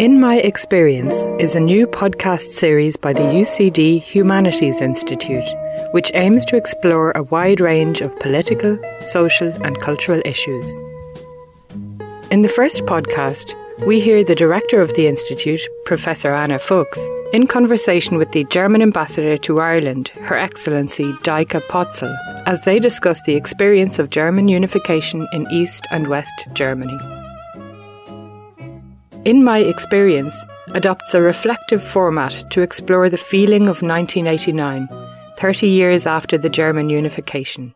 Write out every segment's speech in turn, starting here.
In My Experience is a new podcast series by the UCD Humanities Institute, which aims to explore a wide range of political, social, and cultural issues. In the first podcast, we hear the director of the Institute, Professor Anne Fuchs, in conversation with the German ambassador to Ireland, Her Excellency Deike Potzel, as they discuss the experience of German unification in East and West Germany. In My Experience adopts a reflective format to explore the feeling of 1989, 30 years after the German unification,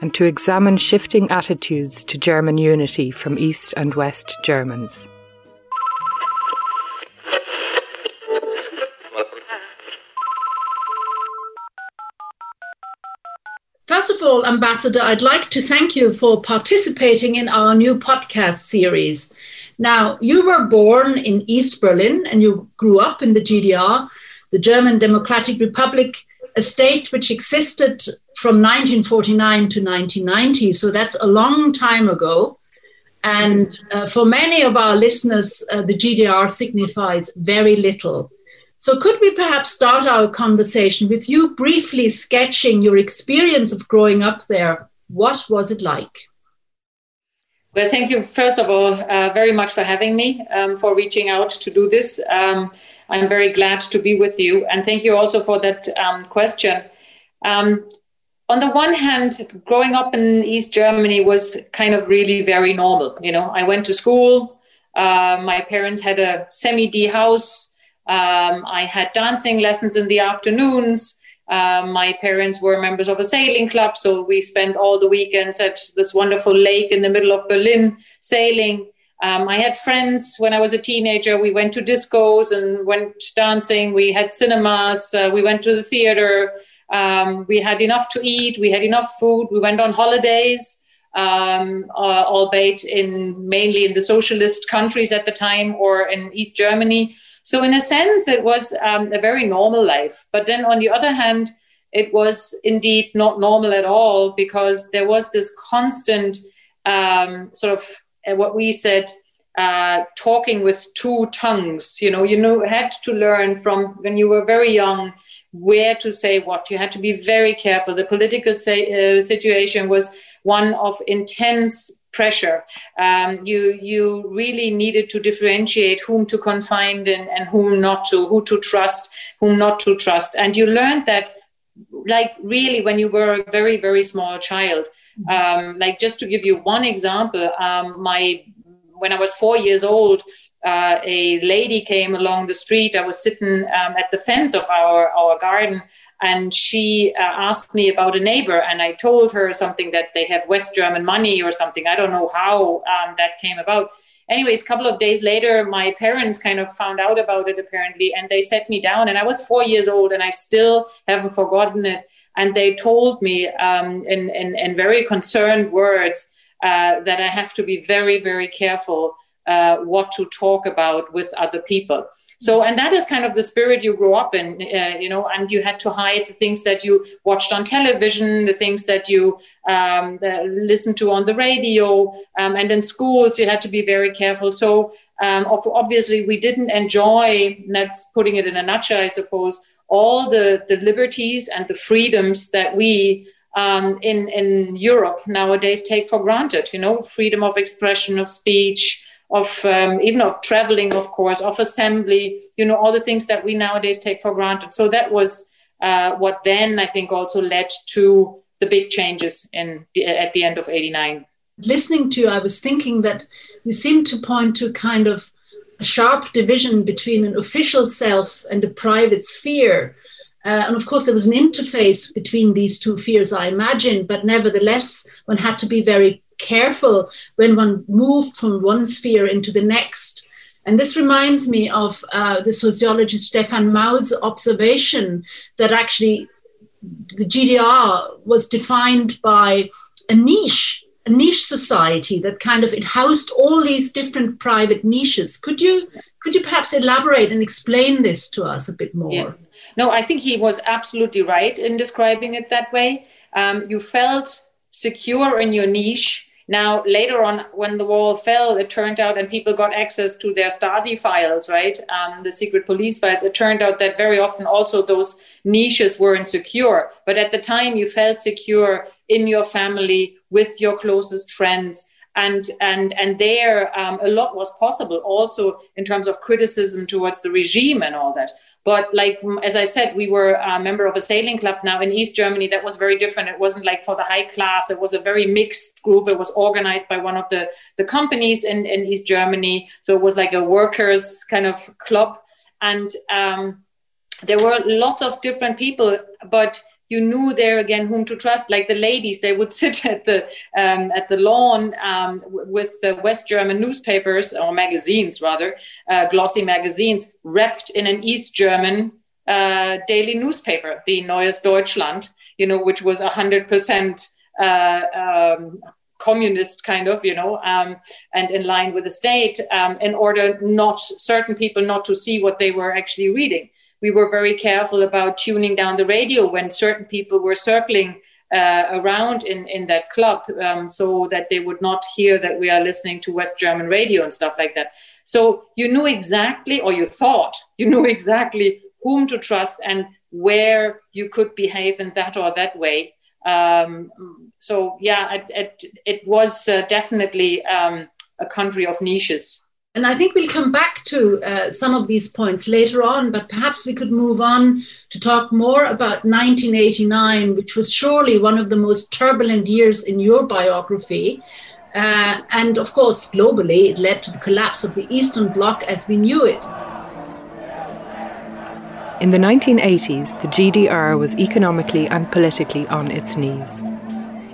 and to examine shifting attitudes to German unity from East and West Germans. First of all, Ambassador, I'd like to thank you for participating in our new podcast series. Now, you were born in East Berlin and you grew up in the GDR, the German Democratic Republic, a state which existed from 1949 to 1990. So that's a long time ago. And uh, for many of our listeners, uh, the GDR signifies very little. So, could we perhaps start our conversation with you briefly sketching your experience of growing up there? What was it like? Well, thank you, first of all, uh, very much for having me, um, for reaching out to do this. Um, I'm very glad to be with you. And thank you also for that um, question. Um, on the one hand, growing up in East Germany was kind of really very normal. You know, I went to school. Uh, my parents had a semi D house. Um, I had dancing lessons in the afternoons. Um, my parents were members of a sailing club, so we spent all the weekends at this wonderful lake in the middle of Berlin sailing. Um, I had friends when I was a teenager. We went to discos and went dancing. We had cinemas. Uh, we went to the theater. Um, we had enough to eat. We had enough food. We went on holidays, um, uh, albeit in mainly in the socialist countries at the time or in East Germany. So, in a sense, it was um, a very normal life. But then, on the other hand, it was indeed not normal at all because there was this constant um, sort of uh, what we said uh, talking with two tongues. You know, you know, had to learn from when you were very young where to say what. You had to be very careful. The political say, uh, situation was one of intense pressure. Um, you you really needed to differentiate whom to confine in and whom not to, who to trust, whom not to trust, and you learned that like really when you were a very very small child. Um, like just to give you one example, um, my when I was four years old. Uh, a lady came along the street. I was sitting um, at the fence of our, our garden, and she uh, asked me about a neighbor and i told her something that they have west german money or something. I don't know how um, that came about. Anyways a couple of days later my parents kind of found out about it apparently and they set me down and i was four years old and i still haven't forgotten it. And they told me um, in, in, in, very concerned words uh, that i have to be very very careful uh, what to talk about with other people so, and that is kind of the spirit you grew up in, uh, you know, and you had to hide the things that you watched on television, the things that you um, listened to on the radio, um, and in schools you had to be very careful. So, um, obviously, we didn't enjoy. That's putting it in a nutshell, I suppose. All the the liberties and the freedoms that we um, in in Europe nowadays take for granted. You know, freedom of expression, of speech of um, even of traveling, of course, of assembly, you know, all the things that we nowadays take for granted. So that was uh, what then I think also led to the big changes in the, at the end of 89. Listening to you, I was thinking that you seem to point to kind of a sharp division between an official self and a private sphere. Uh, and of course, there was an interface between these two spheres, I imagine, but nevertheless, one had to be very careful when one moved from one sphere into the next. And this reminds me of uh, the sociologist Steffen Mau's observation that actually the GDR was defined by a niche, a niche society that kind of it housed all these different private niches. Could you could you perhaps elaborate and explain this to us a bit more? Yeah. No, I think he was absolutely right in describing it that way. Um, you felt secure in your niche Now, later on, when the wall fell, it turned out, and people got access to their Stasi files, right? Um, the secret police files. It turned out that very often also those niches weren't secure. But at the time, you felt secure in your family with your closest friends. And, and, and there, um, a lot was possible also in terms of criticism towards the regime and all that. But like as I said, we were a member of a sailing club now in East Germany. That was very different. It wasn't like for the high class. It was a very mixed group. It was organized by one of the the companies in in East Germany. So it was like a workers kind of club, and um, there were lots of different people, but you knew there again whom to trust. Like the ladies, they would sit at the um, at the lawn um, with the West German newspapers or magazines, rather uh, glossy magazines, wrapped in an East German uh, daily newspaper, the Neues Deutschland, you know, which was hundred percent uh, um, communist kind of, you know, um, and in line with the state, um, in order not certain people not to see what they were actually reading we were very careful about tuning down the radio when certain people were circling uh, around in, in that club um, so that they would not hear that we are listening to West German radio and stuff like that. So you knew exactly, or you thought you knew exactly whom to trust and where you could behave in that or that way. Um, so yeah, it, it, it was uh, definitely um, a country of niches. And I think we'll come back to uh, some of these points later on, but perhaps we could move on to talk more about 1989, which was surely one of the most turbulent years in your biography. Uh, and of course, globally, it led to the collapse of the Eastern Bloc as we knew it. In the 1980s, the GDR was economically and politically on its knees.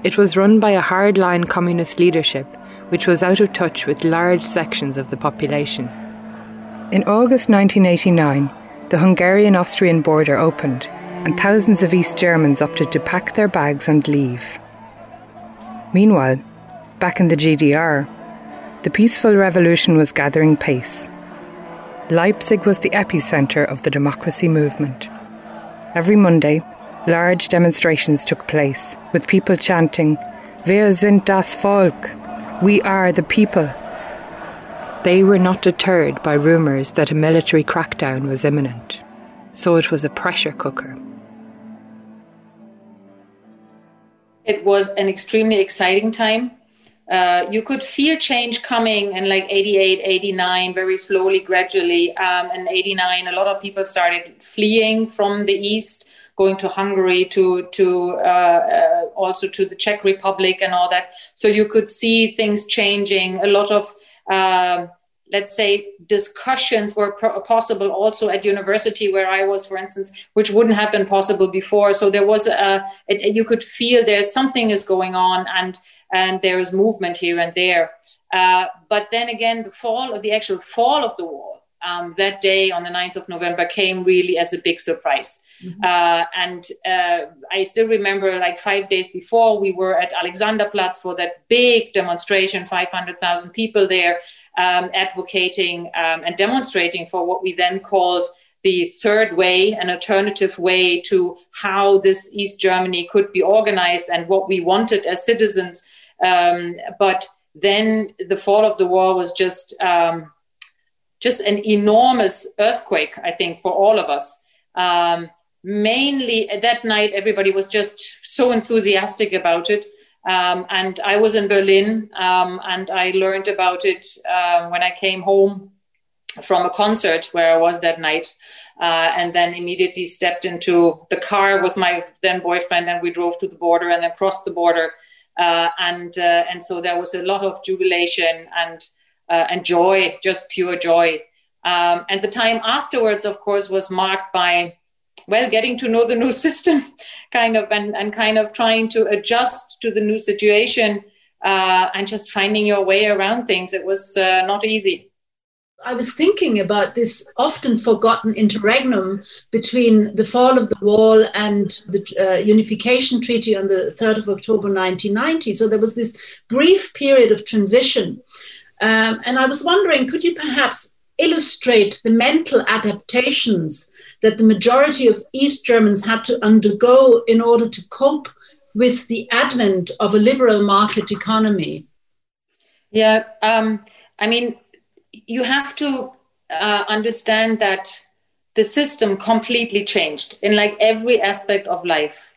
It was run by a hardline communist leadership which was out of touch with large sections of the population. In August 1989, the Hungarian Austrian border opened, and thousands of East Germans opted to pack their bags and leave. Meanwhile, back in the GDR, the peaceful revolution was gathering pace. Leipzig was the epicenter of the democracy movement. Every Monday, large demonstrations took place, with people chanting, Wir sind das Volk, we are the people. They were not deterred by rumours that a military crackdown was imminent, so it was a pressure cooker. It was an extremely exciting time. Uh, you could feel change coming in like 88, 89, very slowly, gradually. Um, in 89, a lot of people started fleeing from the east going to Hungary, to to uh, uh, also to the Czech Republic and all that. So you could see things changing. A lot of uh, let's say discussions were possible also at university where i was for instance which wouldn't have been possible before so there was a you could feel there's something is going on and and there is movement here and there uh, but then again the fall of the actual fall of the wall um, that day on the 9th of november came really as a big surprise Mm-hmm. Uh, and uh, I still remember like five days before we were at Alexanderplatz for that big demonstration, 500,000 people there um, advocating um, and demonstrating for what we then called the third way, an alternative way to how this East Germany could be organized and what we wanted as citizens. Um, but then the fall of the wall was just um, just an enormous earthquake, I think, for all of us. Um, mainly that night everybody was just so enthusiastic about it um, and i was in berlin um, and i learned about it uh, when i came home from a concert where i was that night uh, and then immediately stepped into the car with my then boyfriend and we drove to the border and then crossed the border uh, and uh, and so there was a lot of jubilation and uh, and joy just pure joy um, and the time afterwards of course was marked by well getting to know the new system kind of and, and kind of trying to adjust to the new situation uh, and just finding your way around things it was uh, not easy I was thinking about this often forgotten interregnum between the fall of the wall and the uh, unification treaty on the 3rd of October 1990. So there was this brief period of transition. Um, and I was wondering, could you perhaps illustrate the mental adaptations that the majority of East Germans had to undergo in order to cope with the advent of a liberal market economy. Yeah, um, I mean, you have to uh, understand that the system completely changed in like every aspect of life.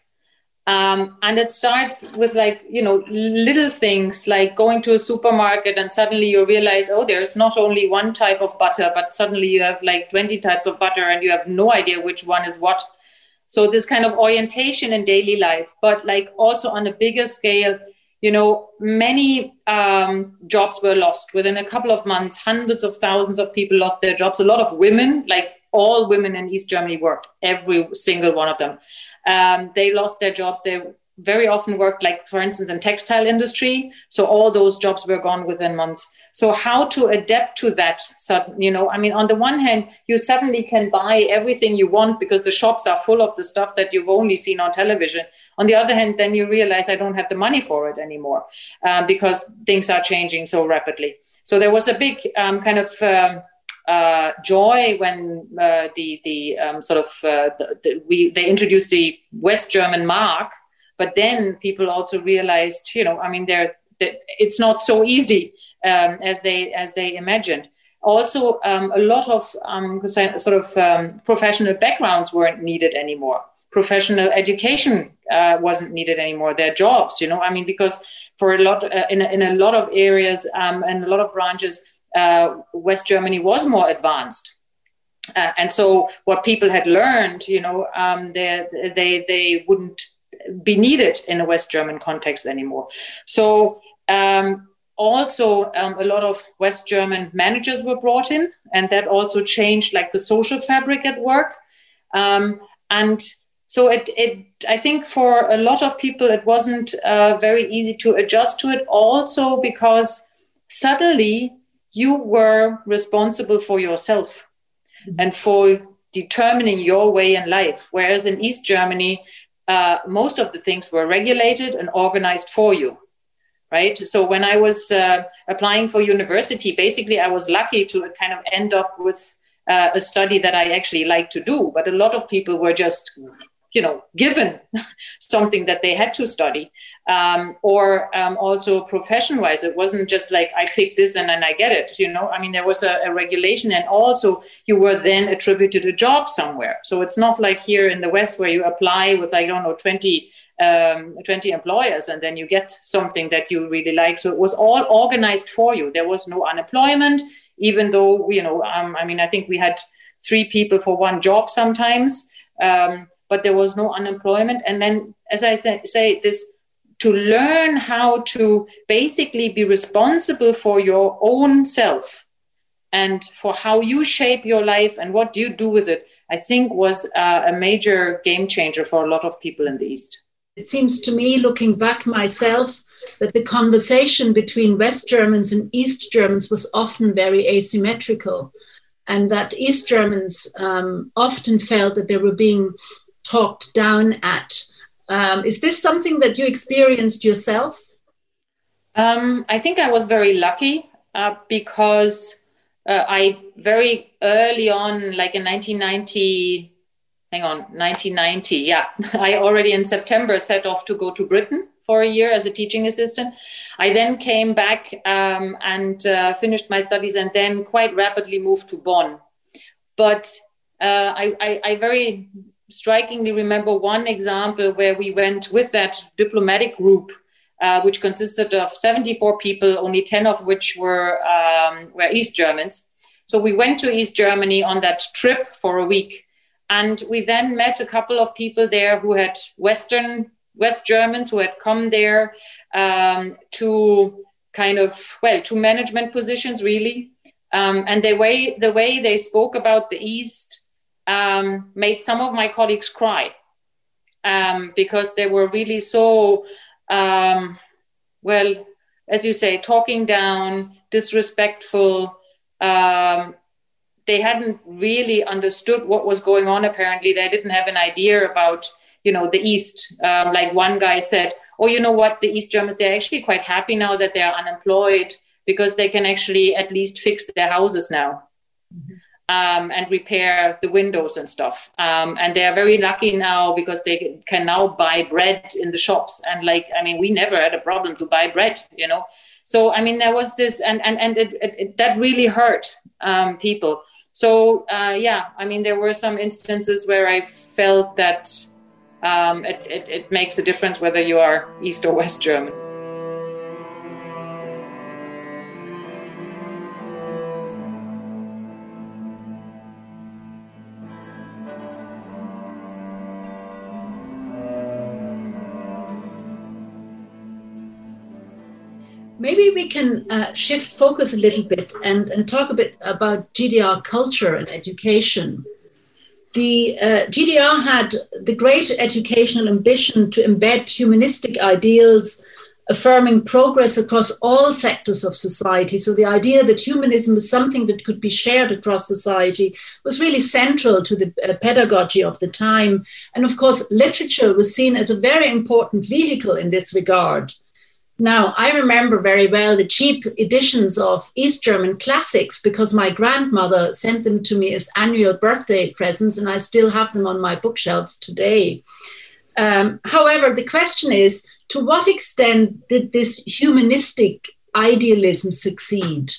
Um, and it starts with like you know little things like going to a supermarket and suddenly you realize oh there's not only one type of butter but suddenly you have like 20 types of butter and you have no idea which one is what. So this kind of orientation in daily life but like also on a bigger scale you know many um, jobs were lost. Within a couple of months hundreds of thousands of people lost their jobs. A lot of women like all women in east germany worked every single one of them um, they lost their jobs. They very often worked, like for instance, in textile industry. So all those jobs were gone within months. So how to adapt to that? You know, I mean, on the one hand, you suddenly can buy everything you want because the shops are full of the stuff that you've only seen on television. On the other hand, then you realize I don't have the money for it anymore uh, because things are changing so rapidly. So there was a big um, kind of um, uh, joy when uh, the the um, sort of uh, the, the, we they introduced the West German mark, but then people also realized, you know, I mean, they're, they're it's not so easy um, as they as they imagined. Also, um, a lot of um, sort of um, professional backgrounds weren't needed anymore. Professional education uh, wasn't needed anymore. Their jobs, you know, I mean, because for a lot uh, in a, in a lot of areas um, and a lot of branches uh, West Germany was more advanced. Uh, and so what people had learned, you know, um, they, they, they wouldn't be needed in a West German context anymore. So um, also um, a lot of West German managers were brought in, and that also changed like the social fabric at work. Um, and so it, it, I think for a lot of people, it wasn't uh, very easy to adjust to it. Also because suddenly you were responsible for yourself mm-hmm. and for determining your way in life. Whereas in East Germany, uh, most of the things were regulated and organized for you. Right. So when I was uh, applying for university, basically I was lucky to kind of end up with uh, a study that I actually like to do. But a lot of people were just you know given something that they had to study um, or um, also profession wise it wasn't just like i pick this and then i get it you know? I mean there was a, a, regulation and also you were then attributed a job somewhere. So it's not like here in the west where you apply with i don't know 20 um, 20 employers and then you get something that you really like. So it was all organized for you. There was no unemployment even though you know um, i mean i think we had three people for one job sometimes um, but there was no unemployment. And then, as I th- say, this to learn how to basically be responsible for your own self and for how you shape your life and what you do with it, I think was uh, a major game changer for a lot of people in the East. It seems to me, looking back myself, that the conversation between West Germans and East Germans was often very asymmetrical, and that East Germans um, often felt that they were being talked down at. Um, is this something that you experienced yourself? Um, I think I was very lucky uh, because uh, I very early on, like in 1990, hang on, 1990, yeah, I already in September set off to go to Britain for a year as a teaching assistant. I then came back um, and uh, finished my studies and then quite rapidly moved to Bonn. But uh, I, I, I, very strikingly remember one example where we went with that diplomatic group, uh, which consisted of 74 people, only 10 of which were, um, were East Germans. So we went to East Germany on that trip for a week. And we then met a couple of people there who had Western, West Germans who had come there um, to kind of, well, to management positions, really. Um, and the way, the way they spoke about the East um, made some of my colleagues cry um, because they were really so, um, well, as you say, talking down, disrespectful. Um, they hadn't really understood what was going on. Apparently, they didn't have an idea about, you know, the East. Um, like one guy said, "Oh, you know what? The East Germans they're actually quite happy now that they are unemployed because they can actually at least fix their houses now." Mm-hmm um, and repair the windows and stuff. Um, and they are very lucky now because they can now buy bread in the shops. And like, I mean, we never had a problem to buy bread, you know. So I mean, there was this, and and and it, it, it, that really hurt um, people. So uh, yeah, I mean, there were some instances where I felt that um, it, it, it makes a difference whether you are East or West German. Maybe we can uh, shift focus a little bit and, and talk a bit about GDR culture and education. The uh, GDR had the great educational ambition to embed humanistic ideals, affirming progress across all sectors of society. So the idea that humanism was something that could be shared across society was really central to the uh, pedagogy of the time. And of course, literature was seen as a very important vehicle in this regard. Now, I remember very well the cheap editions of East German classics because my grandmother sent them to me as annual birthday presents, and I still have them on my bookshelves today. Um, however, the question is to what extent did this humanistic idealism succeed?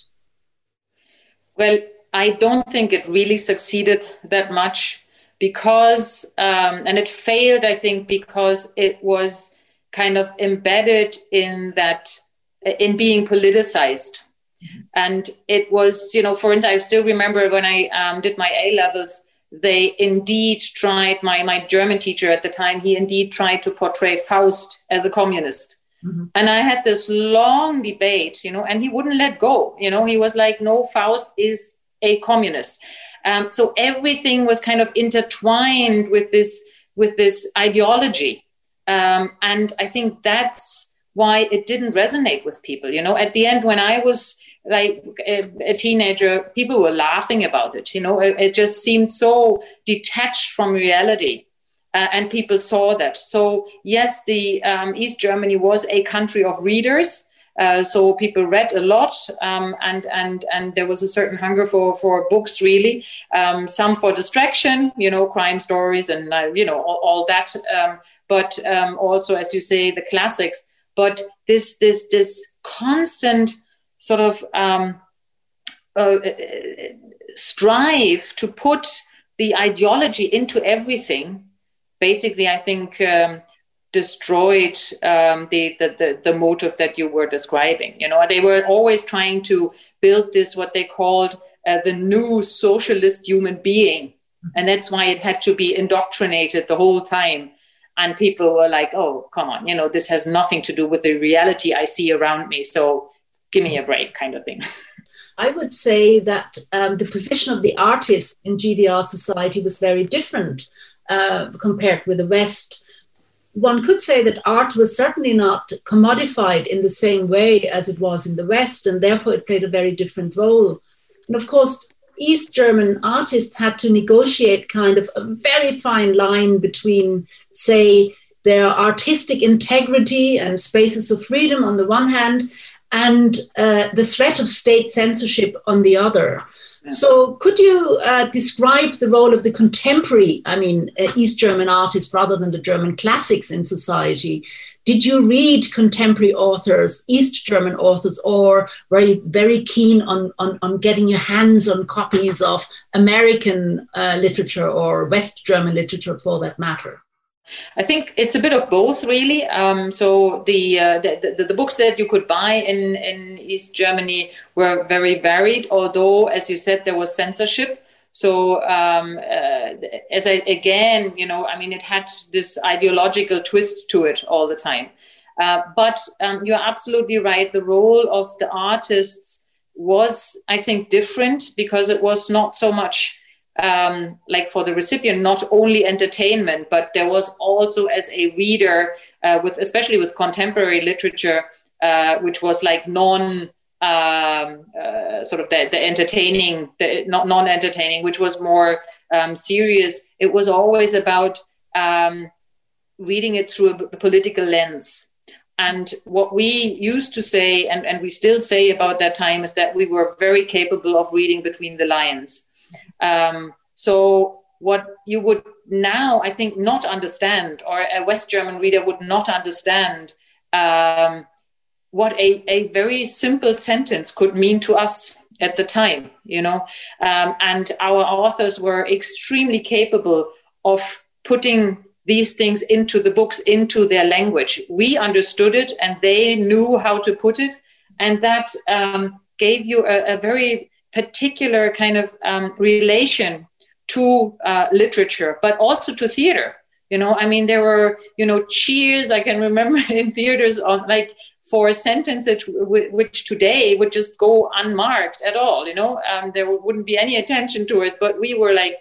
Well, I don't think it really succeeded that much because, um, and it failed, I think, because it was kind of embedded in that in being politicized. And it was you know for instance i still remember when i um, did my a levels they indeed tried my my german teacher at the time he indeed tried to portray faust as a communist. Mm-hmm. and i had this long debate you know and he wouldn't let go. You know he was like no faust is a communist. Um, so everything was kind of intertwined with this with this ideology um, and I think that's why it didn't resonate with people. You know, at the end, when I was like a, a teenager, people were laughing about it. You know, it, it just seemed so detached from reality. Uh, and people saw that. So, yes, the um, East Germany was a country of readers. Uh, so people read a lot, um, and and and there was a certain hunger for for books, really. Um, some for distraction, you know, crime stories, and uh, you know all, all that. But um, also, as you say, the classics. But this this this constant sort of um, uh, strive to put the ideology into everything, basically, I think. Um, destroyed um, the, the, the the motive that you were describing. You know, they were always trying to build this what they called uh, the new socialist human being, and that's why it had to be indoctrinated the whole time and people were like oh come on you know this has nothing to do with the reality i see around me. So give me a break kind of thing. I would say that um, the position of the artist in gdr society was very different uh, compared with the west. One could say that art was certainly not commodified in the same way as it was in the west and therefore it played a very different role. And of course East German artists had to negotiate kind of a very fine line between, say, their artistic integrity and spaces of freedom on the one hand, and uh, the threat of state censorship on the other. So, could you uh, describe the role of the contemporary, I mean, uh, East German artist rather than the German classics in society? Did you read contemporary authors, East German authors, or were you very keen on, on, on getting your hands on copies of American uh, literature or West German literature for that matter? I think it's a bit of both, really. Um, so the, uh, the, the, the books that you could buy in in East Germany were very varied. Although, as you said, there was censorship. So um, uh, as I again, you know, I mean, it had this ideological twist to it all the time. Uh, but um, you're absolutely right. The role of the artists was, I think, different because it was not so much um, like for the recipient, not only entertainment, but there was also as a reader, uh, with especially with contemporary literature, uh, which was like non um, uh, sort of the, the entertaining, the not non-entertaining, which was more um, serious. It was always about um, reading it through a, political lens. And what we used to say, and, and we still say about that time, is that we were very capable of reading between the lines. Um, so what you would now, I think, not understand, or a West German reader would not understand, um, what a, a very simple sentence could mean to us at the time, you know. Um, and our authors were extremely capable of putting these things into the books, into their language. We understood it and they knew how to put it. And that um, gave you a, a, very particular kind of um, relation to uh, literature, but also to theater. You know, I mean, there were, you know, cheers. I can remember in theaters on like for sentences which today would just go unmarked at all. You know, um, there wouldn't be any attention to it. But we were like,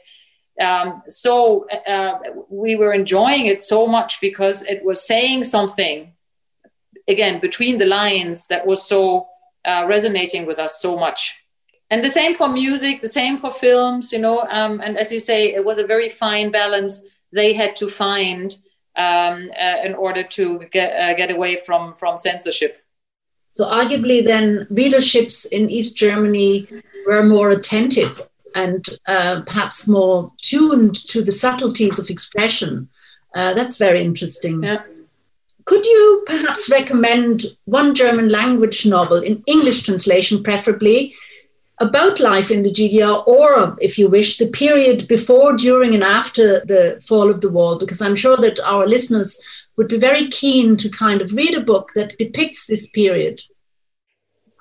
um, so uh, we were enjoying it so much because it was saying something again between the lines that was so uh, resonating with us so much and the same for music the same for films you know um, and as you say it was a very fine balance they had to find um, uh, in order to get uh, get away from from censorship. So arguably, then readerships in East Germany were more attentive and uh, perhaps more tuned to the subtleties of expression. Uh, that's very interesting. Yeah. Could you perhaps recommend one German language novel in English translation, preferably, about life in the GDR, or if you wish, the period before, during, and after the fall of the wall, because I'm sure that our listeners would be very keen to kind of read a book that depicts this period.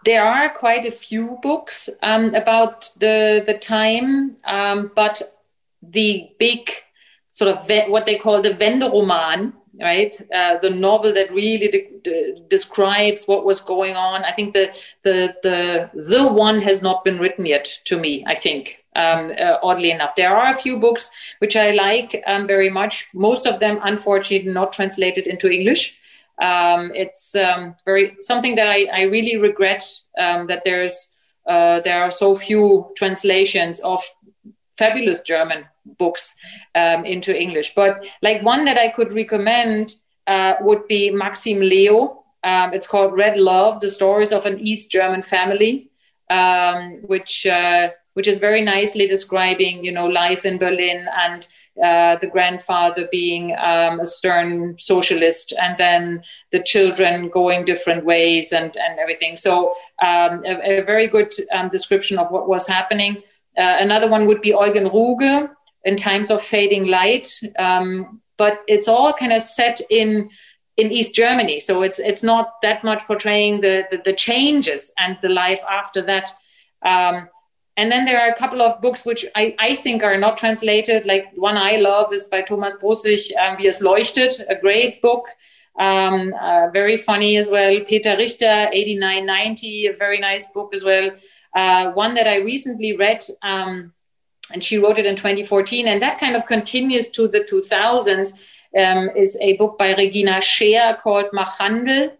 There are quite a few books um, about the the time, um, but the big sort of what they call the Wenderoman right? Uh, the novel that really de- de- describes what was going on. I think the the the the one has not been written yet to me. I think um, uh, oddly enough, there are a few books which I like um, very much. Most of them, unfortunately, not translated into English. Um, it's um, very something that I, I really regret um, that there's uh, there are so few translations of fabulous German books um, into English. But like one that I could recommend uh, would be Maxim Leo. Um, it's called Red Love: The Stories of an East German Family, um, which uh, which is very nicely describing, you know, life in Berlin and uh, the grandfather being um, a stern socialist, and then the children going different ways and and everything. So um, a, a, very good um, description of what was happening. Uh, another one would be Eugen Ruge in times of fading light, um, but it's all kind of set in in East Germany, so it's it's not that much portraying the the, the changes and the life after that. Um, and then there are a couple of books which I, I think are not translated. Like one I love is by Thomas Brussig, um, Wie es leuchtet, a great book, um, uh, very funny as well. Peter Richter, 8990, a very nice book as well. Uh, one that I recently read, um, and she wrote it in 2014, and that kind of continues to the 2000s, um, is a book by Regina Scheer called Machandel,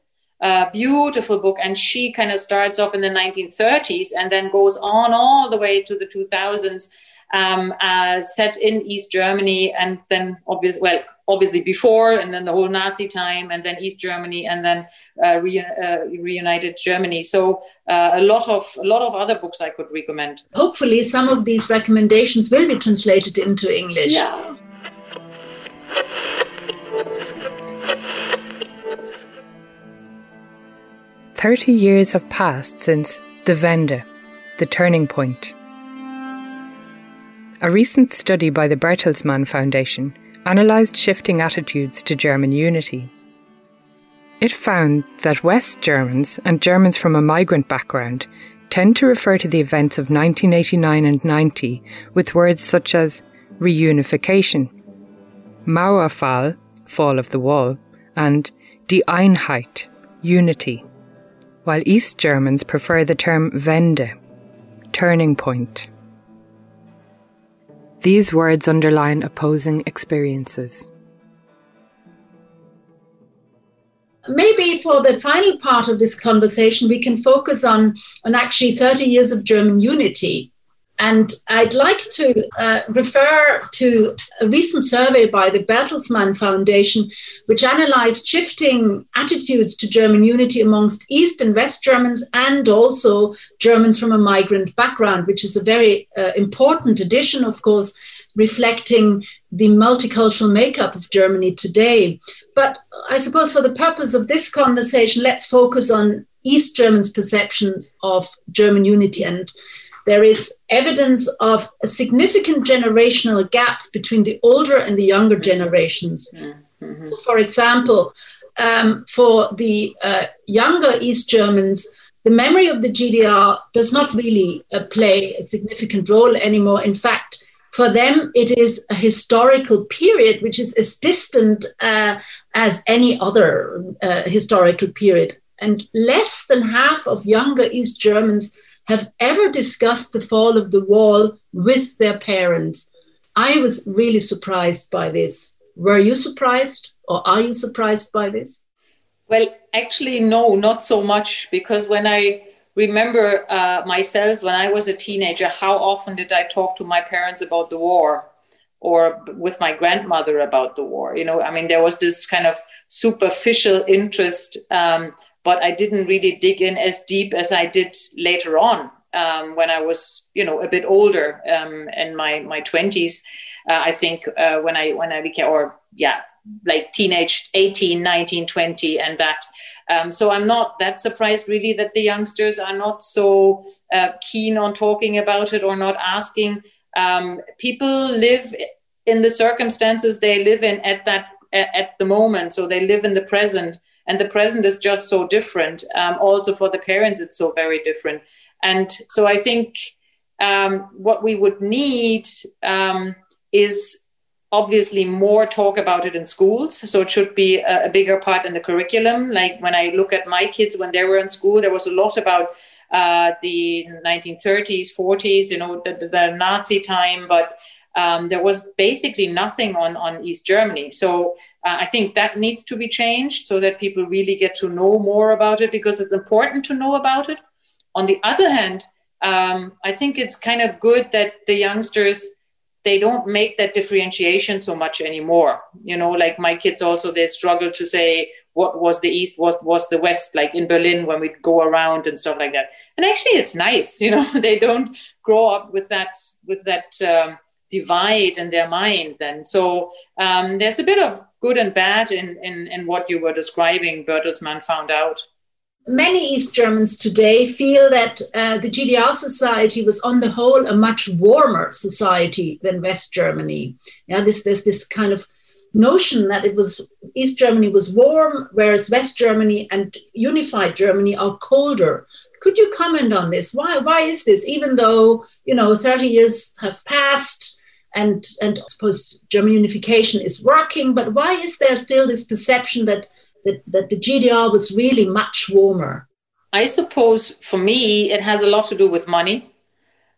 beautiful book, and she kind of starts off in the 1930s and then goes on all the way to the 2000s, um, uh, set in East Germany, and then obviously, well, obviously before and then the whole Nazi time and then East Germany and then uh, re, uh, reunited Germany. So uh, a lot of a lot of other books I could recommend. Hopefully, some of these recommendations will be translated into English. Yeah. Thirty years have passed since the Wende, the turning point. A recent study by the Bertelsmann Foundation analysed shifting attitudes to German unity. It found that West Germans and Germans from a migrant background tend to refer to the events of 1989 and 90 with words such as reunification, Mauerfall, fall of the wall, and die Einheit, unity, while East Germans prefer the term Wende, turning point. These words underline opposing experiences. Maybe for the final part of this conversation, we can focus on, on actually 30 years of German unity and I'd like to uh, refer to a recent survey by the Bertelsmann Foundation, which analyzed shifting attitudes to German unity amongst East and West Germans and also Germans from a migrant background, which is a very uh, important addition, of course, reflecting the multicultural makeup of Germany today. But I suppose for the purpose of this conversation, let's focus on East Germans' perceptions of German unity. And there is evidence of a significant generational gap between the older and the younger generations. Mm-hmm. For example, um, for the uh, younger East Germans, the memory of the GDR does not really uh, play a significant role anymore. In fact, for them, it is a historical period which is as distant uh, as any other uh, historical period. And less than half of younger East Germans have ever discussed the fall of the wall with their parents. I was really surprised by this. Were you surprised, or are you surprised by this? Well, actually, no, not so much, because when I remember uh, myself when I was a teenager, how often did I talk to my parents about the war or with my grandmother about the war? You know, I mean, there was this kind of superficial interest, um, but I didn't really dig in as deep as I did later on um, when I was, you know, a bit older um, in my my twenties. Uh, I think uh, when I when I became, or yeah, like teenage 18 19 20 and that um, so i'm not that surprised really that the youngsters are not so uh, keen on talking about it or not asking um, people live in the circumstances they live in at that at the moment so they live in the present and the present is just so different. Um, also for the parents it's so very different. And so i think um, what we would need um, is obviously more talk about it in schools. So it should be a, a, bigger part in the curriculum. Like when i look at my kids when they were in school there was a lot about uh, the 1930s 40s you know the, the nazi time. But um, there was basically nothing on, on east germany. So uh, i think that needs to be changed so that people really get to know more about it because it's important to know about it. On the other hand um, i think it's kind of good that the youngsters they don't make that differentiation so much anymore. You know like my kids also they struggle to say what was the east what was the west like in berlin when we go around and stuff like that. And actually it's nice you know they don't grow up with that with that um, divide in their mind then. So um, there's a bit of good and bad in, in in what you were describing bertelsmann found out many East Germans today feel that uh, the GDR society was, on the whole, a much warmer society than West Germany. Yeah, this there's this kind of notion that it was East Germany was warm, whereas West Germany and unified Germany are colder. Could you comment on this? Why why is this? Even though you know 30 years have passed. And, and I suppose German unification is working, but why is there still this perception that that, that the GDR was really much warmer? I suppose for me, it has a lot to do with money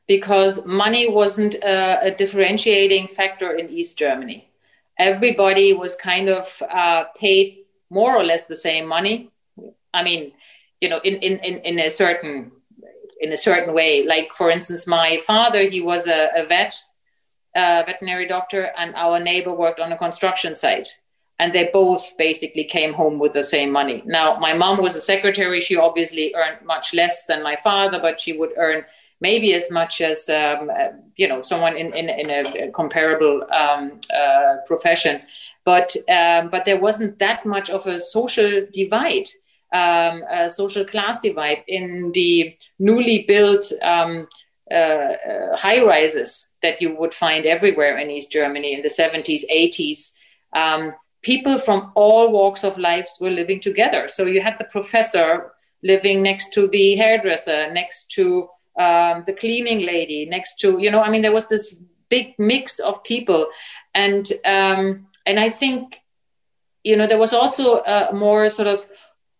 because money wasn't a, a differentiating factor in East Germany. Everybody was kind of uh, paid more or less the same money. I mean, you know, in, in, in, in a certain in a certain way. Like for instance, my father, he was a, a vet, a veterinary doctor, and our neighbor worked on a construction site and they both basically came home with the same money. Now, my mom was a secretary. She obviously earned much less than my father, but she would earn maybe as much as um, uh, you know someone in in, in a, comparable um, uh, profession. But um, but there wasn't that much of a social divide, um, a social class divide in the newly built. Um, uh, uh, high rises that you would find everywhere in East Germany in the 70s, 80s. Um, people from all walks of life were living together. So you had the professor living next to the hairdresser, next to um, the cleaning lady, next to you know, I mean, there was this big mix of people, and um, and I think you know there was also a more sort of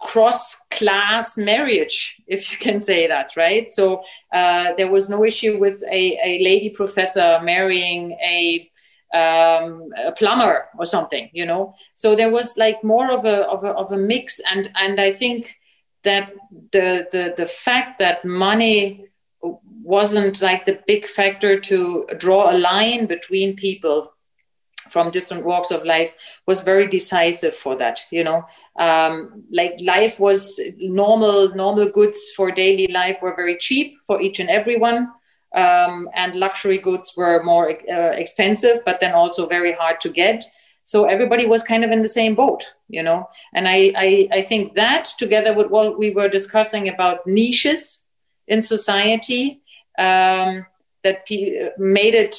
cross class marriage, if you can say that, right? So uh, there was no issue with a, a lady professor marrying a um, a plumber or something, you know. So there was like more of a of a of a mix, and and I think that the the the fact that money wasn't like the big factor to draw a line between people from different walks of life was very decisive for that you know um, like life was normal normal goods for daily life were very cheap for each and everyone um, and luxury goods were more uh, expensive, but then also very hard to get. So everybody was kind of in the same boat, you know. And I, I, I think that together with what we were discussing about niches in society, um, that made it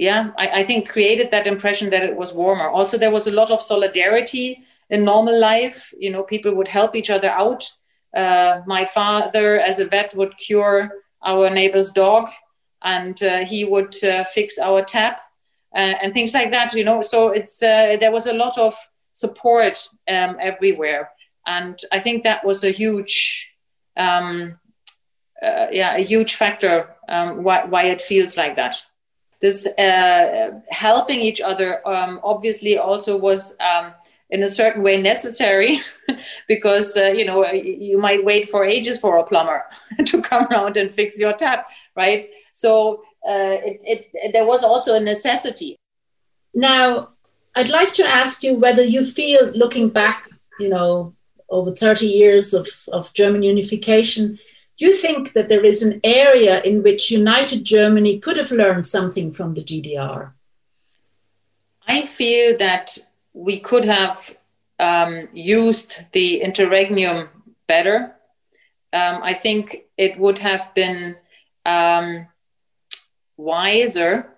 yeah I, I, think created that impression that it was warmer. Also there was a lot of solidarity in normal life. You know people would help each other out. Uh, my father as a vet would cure our neighbor's dog and uh, he would uh, fix our tap uh, and things like that you know. So it's uh, there was a lot of support um, everywhere. And i think that was a huge um, uh, yeah a huge factor um, why, why it feels like that this uh, helping each other um, obviously also was um, in a certain way necessary because uh, you know you might wait for ages for a plumber to come around and fix your tap right? So uh, it, it, there was also a necessity. Now i'd like to ask you whether you feel looking back you know over 30 years of, of german unification do you think that there is an area in which United Germany could have learned something from the GDR? I feel that we could have um, used the interregnum better. Um, I think it would have been um, wiser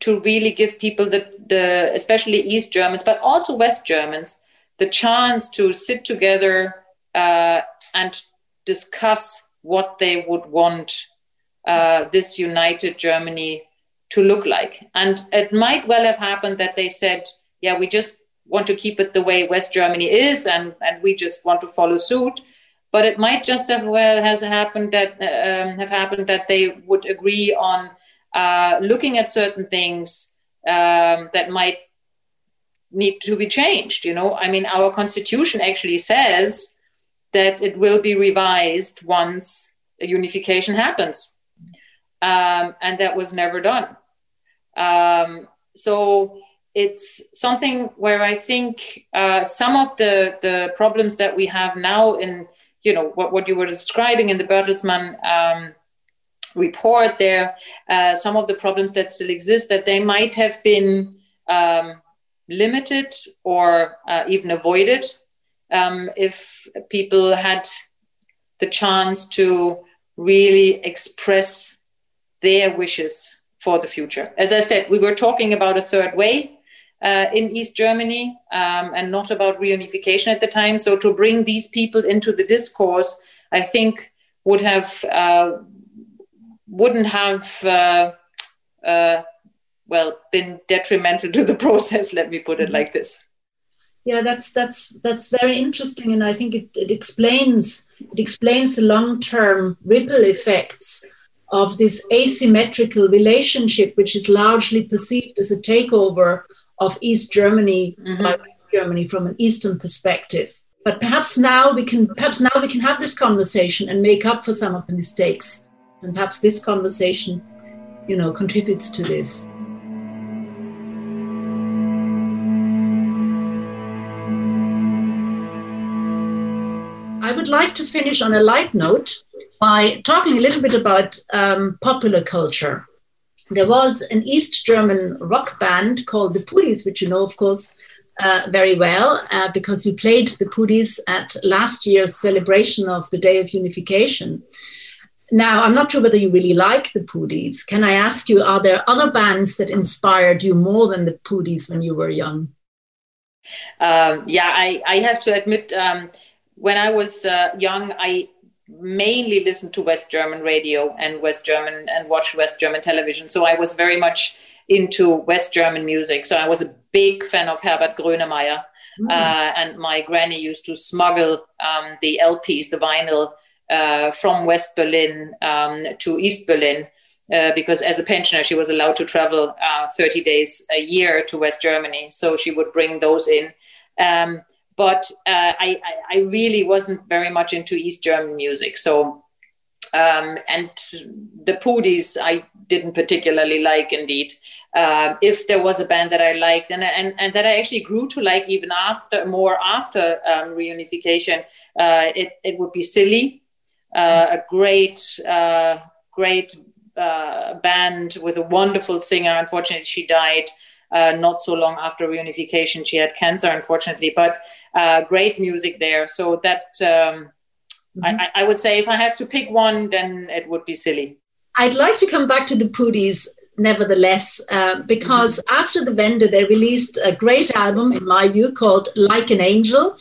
to really give people the, the, especially East Germans, but also West Germans, the chance to sit together uh, and discuss what they would want uh, this united Germany to look like. And it might well have happened that they said, yeah, we just want to keep it the way West Germany is, and, and we just want to follow suit. But it might just have well has happened that um, have happened that they would agree on uh, looking at certain things um, that might need to be changed. You know, I mean, our constitution actually says that it will be revised once a unification happens. Um, and that was never done. Um, so it's something where I think uh, some of the, the problems that we have now in, you know, what, what you were describing in the Bertelsmann um, report there, uh, some of the problems that still exist, that they might have been um, limited or uh, even avoided um, if people had the chance to really express their wishes for the future. As I said, we were talking about a third way uh, in East Germany um, and not about reunification at the time. So to bring these people into the discourse, I think would have uh, wouldn't have uh, uh well been detrimental to the process. Let me put it like this yeah that's that's that's very interesting and i think it, it explains it explains the long-term ripple effects of this asymmetrical relationship which is largely perceived as a takeover of east germany mm-hmm. by west germany from an eastern perspective but perhaps now we can perhaps now we can have this conversation and make up for some of the mistakes and perhaps this conversation you know contributes to this like to finish on a light note by talking a little bit about um, popular culture. There was an East German rock band called the Puhdys, which you know, of course, uh, very well uh, because you played the Puhdys at last year's celebration of the Day of Unification. Now, I'm not sure whether you really like the Puhdys. Can I ask you, are there other bands that inspired you more than the Puhdys when you were young? Um, yeah, I, I, have to admit, um, when I was uh, young, I mainly listened to West German radio and West German and watched West German television. So I was very much into West German music. So I was a big fan of Herbert Grönemeyer. Mm. Uh, and my granny used to smuggle um, the LPs, the vinyl, uh, from West Berlin um, to East Berlin. Uh, because as a pensioner, she was allowed to travel uh, 30 days a year to West Germany. So she would bring those in. Um, but uh, I, I, really wasn't very much into East German music. So, um, and the Puhdys I didn't particularly like, indeed. Uh, if there was a band that I liked and, and, and that I actually grew to like even after more after um, reunification, uh, it, it would be Silly, uh, a great, uh, great uh, band with a wonderful singer. Unfortunately, she died uh, not so long after reunification. She had cancer, unfortunately, but uh, great music there. So that um, mm-hmm. I, I, would say if I have to pick one, then it would be silly. I'd like to come back to the Puhdys nevertheless, uh, because mm-hmm. after the Wende, they released a great album, in my view, called Like an Angel,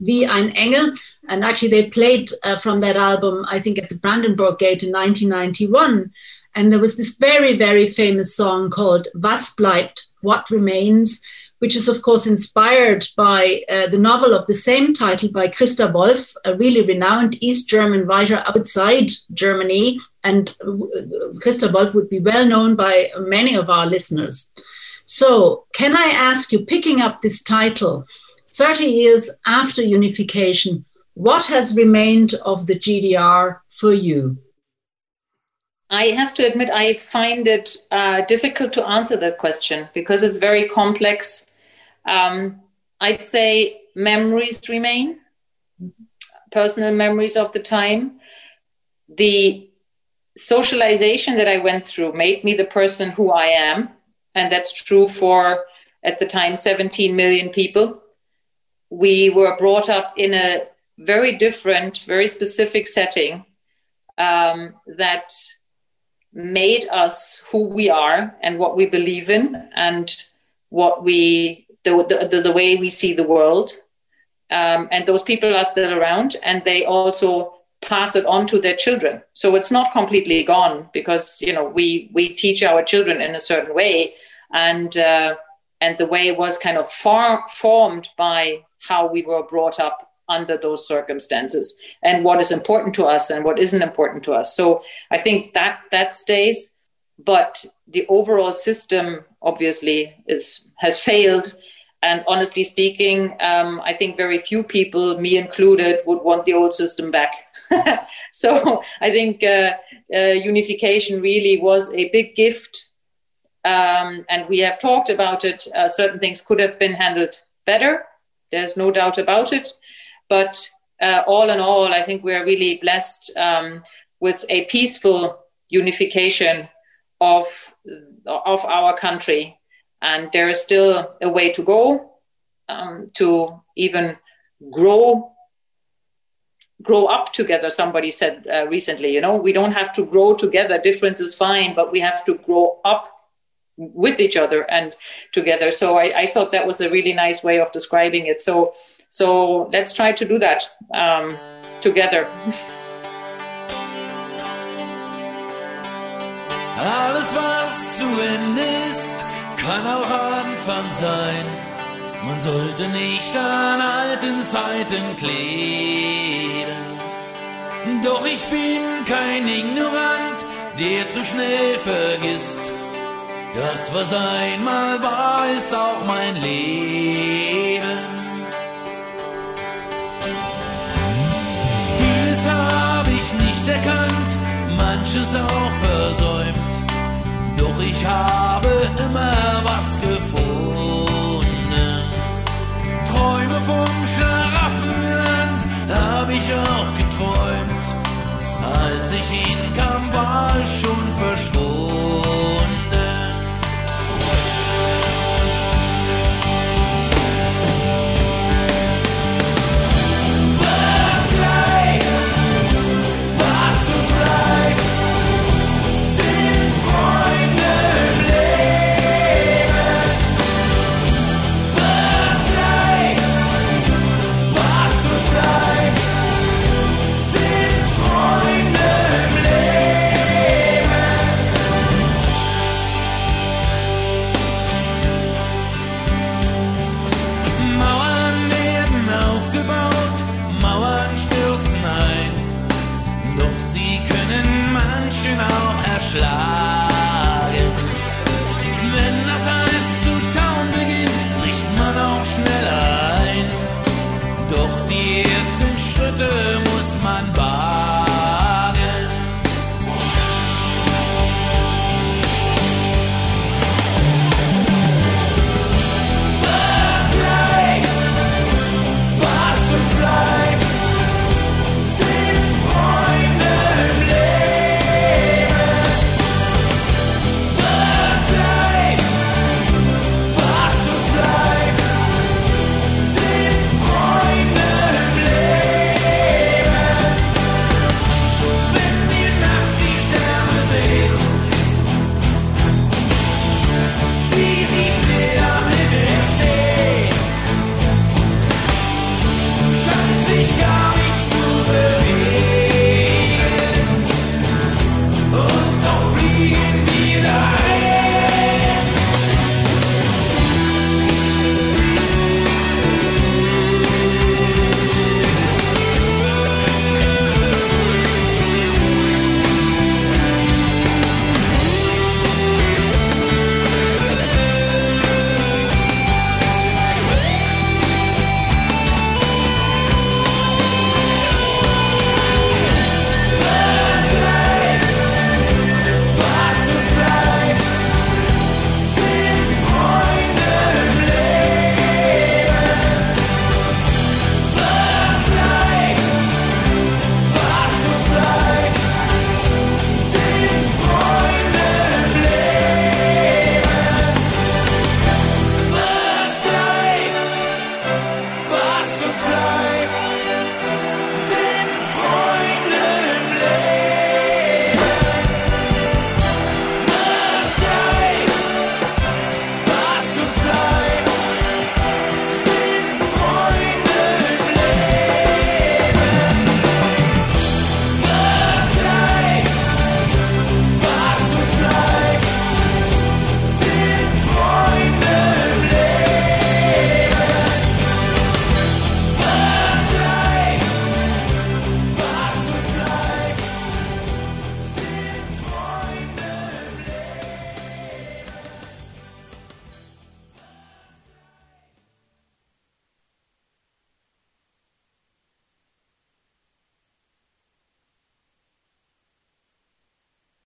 Wie ein Engel. And actually, they played uh, from that album, I think, at the Brandenburg Gate in 1991. And there was this very, very famous song called Was bleibt, What Remains, which is, of course, inspired by uh, the novel of the same title by Christa Wolf, a really renowned East German writer outside Germany. And uh, Christa Wolf would be well known by many of our listeners. So, can I ask you, picking up this title, 30 years after unification, what has remained of the GDR for you? I have to admit, I find it uh, difficult to answer that question because it's very complex. Um, I'd say memories remain, personal memories of the time. The socialization that I went through made me the person who I am. And that's true for, at the time, 17 million people. We were brought up in a very different, very specific setting um, that made us who we are and what we believe in and what we the, the, the way we see the world um, and those people are still around and they also pass it on to their children. So it's not completely gone because you know we we teach our children in a certain way and uh, and the way was kind of far formed by how we were brought up under those circumstances and what is important to us and what isn't important to us. So i think that that stays but the overall system obviously is has failed and honestly speaking um, i think very few people me included would want the old system back. So i think uh, uh, unification really was a big gift. Um, and we have talked about it. Uh, certain things could have been handled better. There's no doubt about it. But uh, all in all, I think we're really blessed um, with a peaceful unification of of our country, and there is still a way to go um, to even grow grow up together somebody said uh, recently you know? We don't have to grow together difference is fine but we have to grow up with each other and together. So I, I, thought that was a really nice way of describing it. So so let's try to do that um, together. Alles, was zu Ende kann auch Anfang sein. Man sollte nicht an alten Zeiten kleben. Doch ich bin kein Ignorant, der zu schnell vergisst. Das, was einmal war, ist auch mein Leben. erkannt, manches auch versäumt. Ich habe immer was gefunden. Träume vom Schlaraffenland habe ich auch geträumt. Als ich hinkam, war ich schon verschwunden.